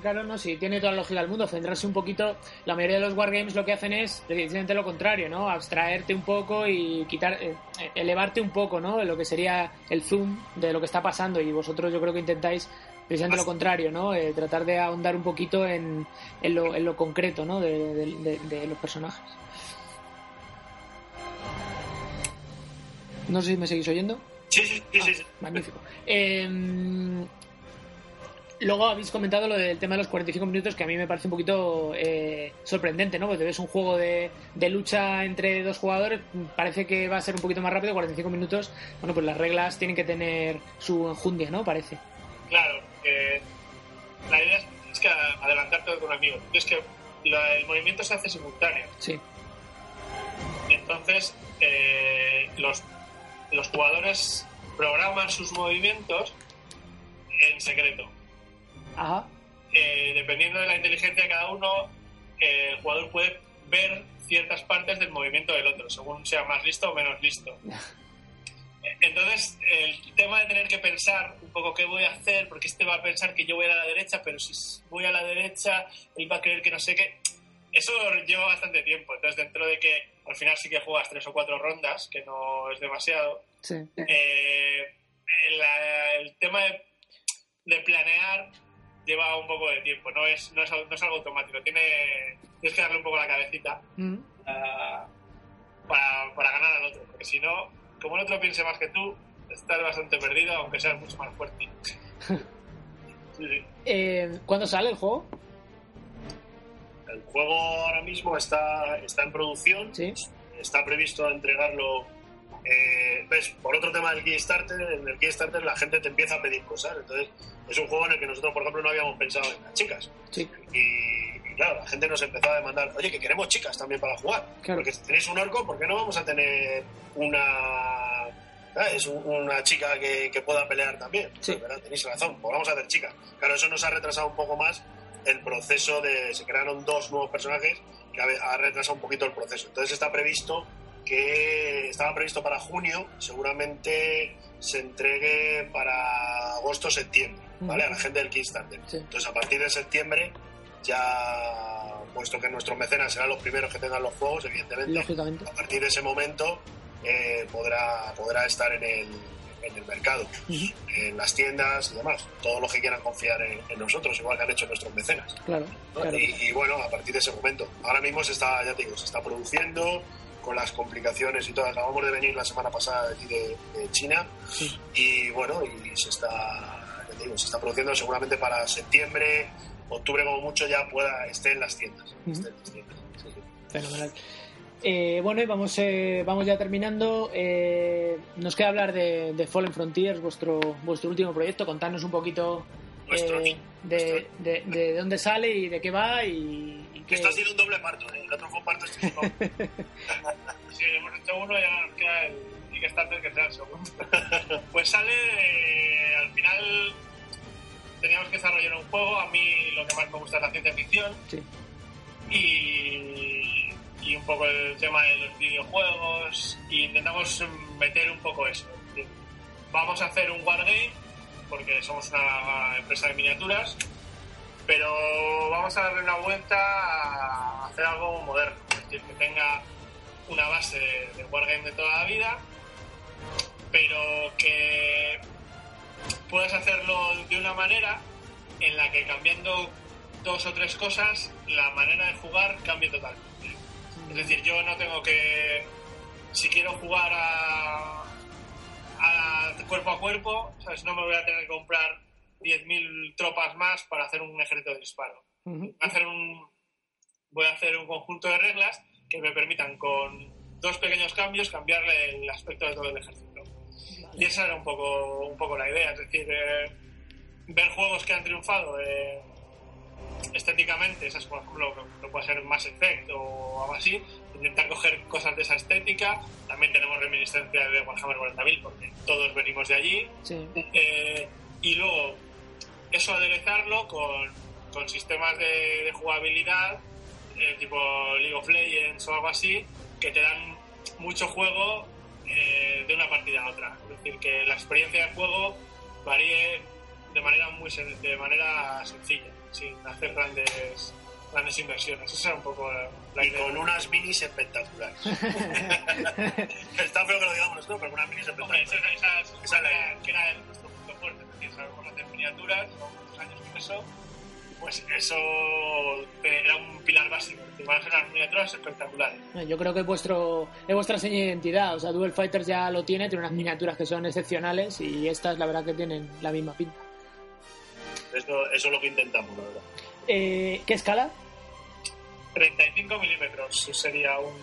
Claro, no, sí, tiene toda la lógica del mundo. Centrarse un poquito. La mayoría de los wargames lo que hacen es precisamente lo contrario, ¿no? Abstraerte un poco y quitar, eh, elevarte un poco, ¿no? Lo que sería el zoom de lo que está pasando. Y vosotros, yo creo que intentáis precisamente lo contrario, ¿no? Eh, tratar de ahondar un poquito en, en, lo, en lo concreto, ¿no? de los personajes. No sé si me seguís oyendo. Sí, sí, sí. sí, ah, Magnífico. Em, luego habéis comentado lo del tema de los 45 minutos, que a mí me parece un poquito eh, sorprendente, ¿no? Porque ves un juego de, lucha entre dos jugadores, parece que va a ser un poquito más rápido, 45 minutos. Bueno, pues las reglas tienen que tener su enjundia, ¿no? Parece. Claro, la idea es, que adelantarte con un amigo. Es que el movimiento se hace simultáneo. Sí. Entonces, eh, los los jugadores programan sus movimientos en secreto. Ajá. Eh, dependiendo de la inteligencia de cada uno, eh, el jugador puede ver ciertas partes del movimiento del otro, según sea más listo o menos listo. Entonces, el tema de tener que pensar un poco qué voy a hacer, porque este va a pensar que yo voy a la derecha, pero si voy a la derecha, él va a creer que no sé qué. Eso lleva bastante tiempo. Entonces, dentro de que al final sí que juegas tres o cuatro rondas, que no es demasiado. Eh, el, tema de, planear lleva un poco de tiempo, no es, no es, no es algo automático. Tiene, tienes que darle un poco la cabecita mm. ah, para, para ganar al otro, porque si no, como el otro piense más que tú, estás bastante perdido, aunque seas mucho más fuerte. Eh, ¿Cuándo sale el juego? El juego ahora mismo está, está en producción. Está previsto entregarlo. Eh, por otro tema del Kickstarter, en el Kickstarter la gente te empieza a pedir cosas. Entonces, es un juego en el que nosotros, por ejemplo, no habíamos pensado en las chicas. Y, claro, la gente nos empezaba a demandar, oye, que queremos chicas también para jugar. Porque si tenéis un orco, ¿por qué no vamos a tener una es una chica que, pueda pelear también. Sí. Tenéis razón, pues vamos a hacer chicas. Claro, eso nos ha retrasado un poco más el proceso de... Se crearon dos nuevos personajes que ha retrasado un poquito el proceso. Entonces está previsto que estaba previsto para junio, seguramente se entregue para agosto septiembre, ¿vale? A la gente del Kickstarter. Entonces a partir de septiembre ya puesto que nuestros mecenas serán los primeros que tengan los juegos, evidentemente, a partir de ese momento eh, podrá, podrá estar en el, en el mercado, en las tiendas y demás. Todos los que quieran confiar en, nosotros, igual que han hecho nuestros mecenas. Claro, Y, bueno, a partir de ese momento, ahora mismo se está, ya te digo, se está produciendo con las complicaciones y todo. Acabamos de venir la semana pasada de aquí de, China y bueno, y se está, ya te digo, se está produciendo seguramente para septiembre, octubre como mucho ya pueda esté en las tiendas. Esté en las tiendas. Fenomenal. Eh, bueno, y vamos, eh, vamos ya terminando. Eh, nos queda hablar de, Fallen Frontiers, vuestro, vuestro último proyecto. Contarnos un poquito de, de, dónde sale y de qué va. Y, y Esto ha sido un doble parto, el otro fue un parto sí, hemos hecho uno y ahora nos queda el Kickstarter que sea el segundo. pues sale, al final teníamos que desarrollar un juego. A mí lo que más me gusta es la ciencia ficción. Sí. Y y un poco el tema de los videojuegos y intentamos meter un poco eso. Vamos a hacer un wargame porque somos una empresa de miniaturas, pero vamos a darle una vuelta a hacer algo moderno, es decir, que tenga una base de wargame de toda la vida, pero que puedas hacerlo de una manera en la que cambiando dos o tres cosas, la manera de jugar cambie totalmente. Es decir, yo no tengo que. Si quiero jugar a, cuerpo a cuerpo, ¿sabes? no me voy a tener que comprar 10.000 tropas más para hacer un ejército de disparo. hacer un, voy a hacer un conjunto de reglas que me permitan con dos pequeños cambios cambiarle el aspecto de todo el ejército. Y esa era un poco, un poco la idea, es decir, eh, ver juegos que han triunfado. Eh, estéticamente, esas por ejemplo, no puede ser más Effect o algo así, intentar coger cosas de esa estética. También tenemos reminiscencia de Warhammer 40.000 porque todos venimos de allí. Eh, y luego, eso aderezarlo con, con sistemas de, jugabilidad, eh, tipo League of Legends o algo así, que te dan mucho juego eh, de una partida a otra. Es decir, que la experiencia de juego varíe de manera muy de manera sencilla, sin hacer grandes grandes inversiones. Esa era un poco la, idea. Y con unas minis espectaculares. Está feo que lo digamos nosotros, pero unas minis espectaculares. esa, esa, esa, esa la, que era nuestro punto fuerte, es decir, sabemos hacer miniaturas, llevamos muchos años con eso, pues eso era un pilar básico. Van a ser unas miniaturas espectaculares. Yo creo que es, vuestro, es vuestra seña de identidad. O sea, Duel Fighters ya lo tiene, tiene unas miniaturas que son excepcionales y estas, la verdad, que tienen la misma pinta. Eso, eso es lo que intentamos, la verdad. Eh, ¿Qué escala? 35 milímetros sería un,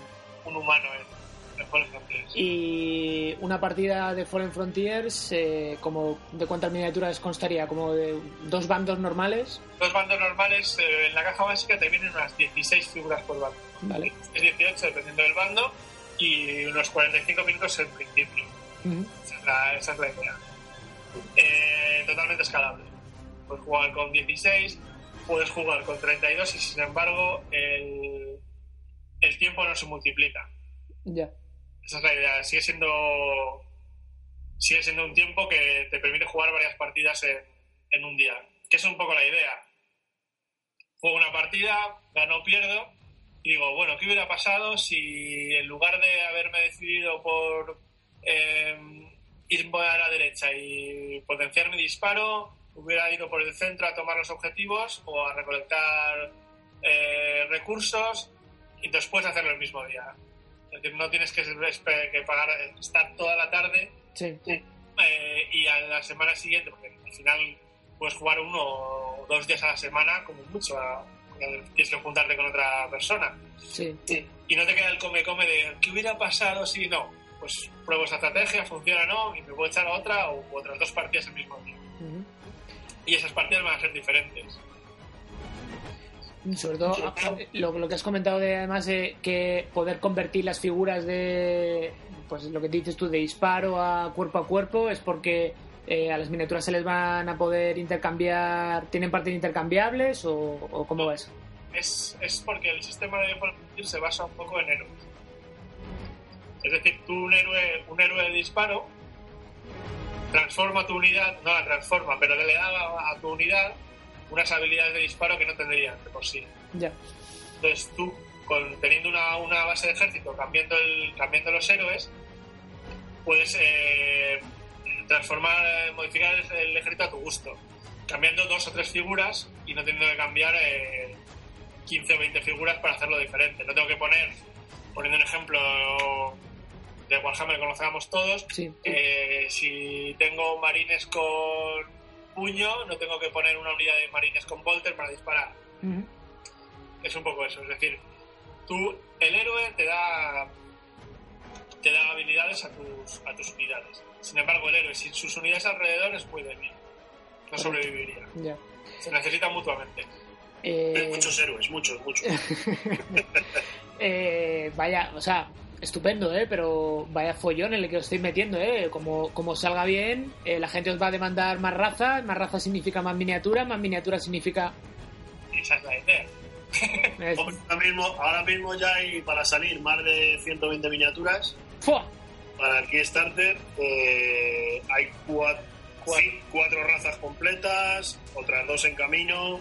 un humano en, Fallen Frontiers. Y una partida de Fallen Frontiers, eh, como ¿de cuántas miniaturas constaría? ¿Como de dos bandos normales? Dos bandos normales, eh, en la caja básica te vienen unas 16 figuras por bando. Vale. Es 18 dependiendo del bando y unos 45 minutos en principio. esa, es la, esa, es la, idea. Eh, totalmente escalable. Puedes jugar con 16, puedes jugar con 32 y sin embargo el, el tiempo no se multiplica. Ya. Esa es la idea. Sigue siendo, sigue siendo un tiempo que te permite jugar varias partidas en, en un día. Que es un poco la idea. Juego una partida, gano o pierdo, y digo, bueno, ¿qué hubiera pasado si en lugar de haberme decidido por eh, ir a la derecha y potenciar mi disparo, hubiera ido por el centro a tomar los objetivos o a recolectar eh, recursos y después hacerlo el mismo día. Es decir, no tienes que, que pagar, estar toda la tarde eh, y a la semana siguiente, porque al final puedes jugar uno o dos días a la semana como mucho, tienes que juntarte con otra persona. Y no te queda el come-come de ¿qué hubiera pasado si no? Pues pruebo esa estrategia, funciona o no, y me puedo echar a otra o otras dos partidas el mismo día y esas partidas van a ser diferentes. Sobre todo lo, lo que has comentado de además de que poder convertir las figuras de pues lo que dices tú de disparo a cuerpo a cuerpo es porque eh, a las miniaturas se les van a poder intercambiar, ¿tienen partidas intercambiables o, o cómo va eso? Es, es porque el sistema de Fall se basa un poco en héroes. Es decir, tú un héroe, un héroe de disparo transforma tu unidad, no la transforma, pero le da a, tu unidad unas habilidades de disparo que no tendría de por sí. Ya. Entonces tú, con, teniendo una, una, base de ejército, cambiando, el, cambiando los héroes, puedes eh, transformar, eh, modificar el, ejército a tu gusto, cambiando dos o tres figuras y no teniendo que cambiar 15 eh, o 20 figuras para hacerlo diferente. No tengo que poner, poniendo un ejemplo, de Warhammer conocemos todos. Eh, si tengo marines con puño, no tengo que poner una unidad de marines con bolter para disparar. Es un poco eso, es decir, tú, el héroe te da te da habilidades a tus, a tus unidades. Sin embargo, el héroe sin sus unidades alrededor es muy débil. No sobreviviría. Se necesitan mutuamente. Eh, muchos héroes, muchos, muchos. Eh, vaya, o sea, estupendo, ¿eh? Pero vaya follón en el que os estoy metiendo, ¿eh? Como, como salga bien, eh, la gente os va a demandar más raza, más raza significa más miniatura, más miniatura significa... Esa es la idea. ahora, mismo, ahora mismo ya hay para salir más de 120 miniaturas. ¡Fua! Para el Kickstarter eh, hay cuatro, cuatro razas completas, otras dos en camino,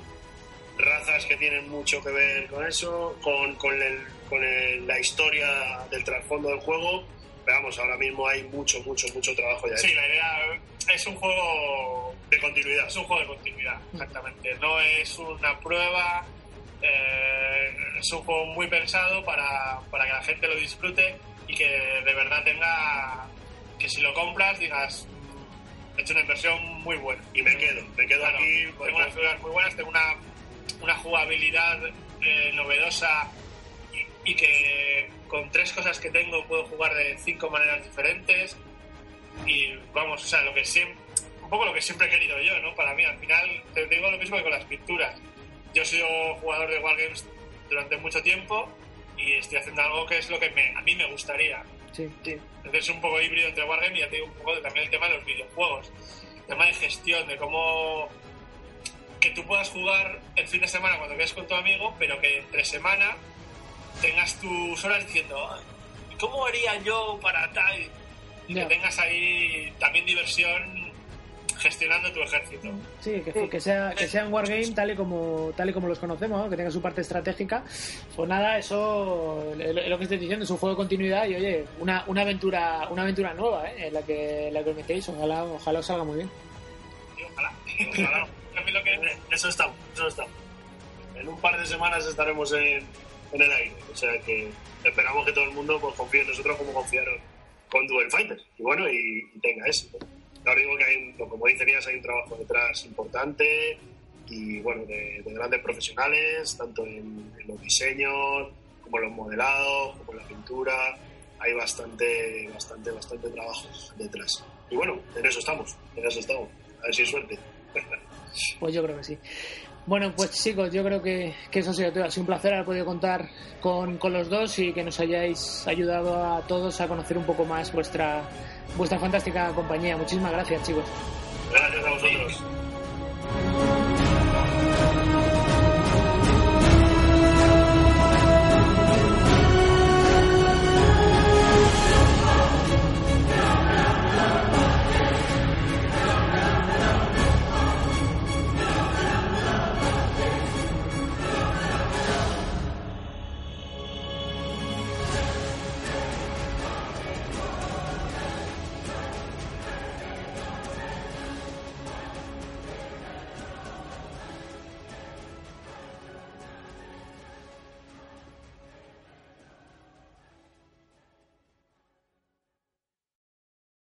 razas que tienen mucho que ver con eso, con, con el con la historia del trasfondo del juego. Veamos, ahora mismo hay mucho, mucho, mucho trabajo ya. Sí, la idea es un juego de continuidad. Es un juego de continuidad, exactamente. No es una prueba, eh, es un juego muy pensado para, para que la gente lo disfrute y que de verdad tenga, que si lo compras digas, mm, he hecho una inversión muy buena. Y me quedo, me quedo aquí. Tengo unas figuras muy buenas, tengo una, una jugabilidad eh, novedosa y que con tres cosas que tengo puedo jugar de cinco maneras diferentes y vamos, o sea, lo que siempre, un poco lo que siempre he querido yo, ¿no? Para mí, al final, te digo lo mismo que con las pinturas. Yo he sido jugador de Wargames durante mucho tiempo y estoy haciendo algo que es lo que me, a mí me gustaría. Sí, sí. Entonces es un poco híbrido entre Wargames y ya te digo un poco también el tema de los videojuegos. El tema de gestión, de cómo que tú puedas jugar el fin de semana cuando quedes con tu amigo, pero que entre semana tengas tus horas diciendo, ¿cómo haría yo para tal? Y que tengas ahí también diversión gestionando tu ejército. Sí, que, sea, que sea un wargame tal y como, tal y como los conocemos, que tenga su parte estratégica. Pues nada, eso, lo que estoy diciendo, es un juego de continuidad y oye, una, una aventura una aventura nueva ¿eh? en la que, la que os metéis. Ojalá, ojalá os salga muy bien. ojalá, ojalá. Eso está, eso está. En un par de semanas estaremos en, en el aire. O sea que esperamos que todo el mundo pues, confíe en nosotros como confiaron con Duel Fighters. Y bueno, y, tenga éxito. Ahora digo que hay, como dice hay un trabajo detrás importante y bueno, de, grandes profesionales, tanto en, los diseños, como en los modelados, como en la pintura. Hay bastante, bastante, bastante trabajo detrás. Y bueno, en eso estamos, en eso estamos. A ver si hay suerte. Pues yo creo que sí. Bueno, pues chicos, yo creo que, eso ha sido todo. Ha sido un placer haber podido contar con, con, los dos y que nos hayáis ayudado a todos a conocer un poco más vuestra, vuestra fantástica compañía. Muchísimas gracias, chicos. Gracias a vosotros.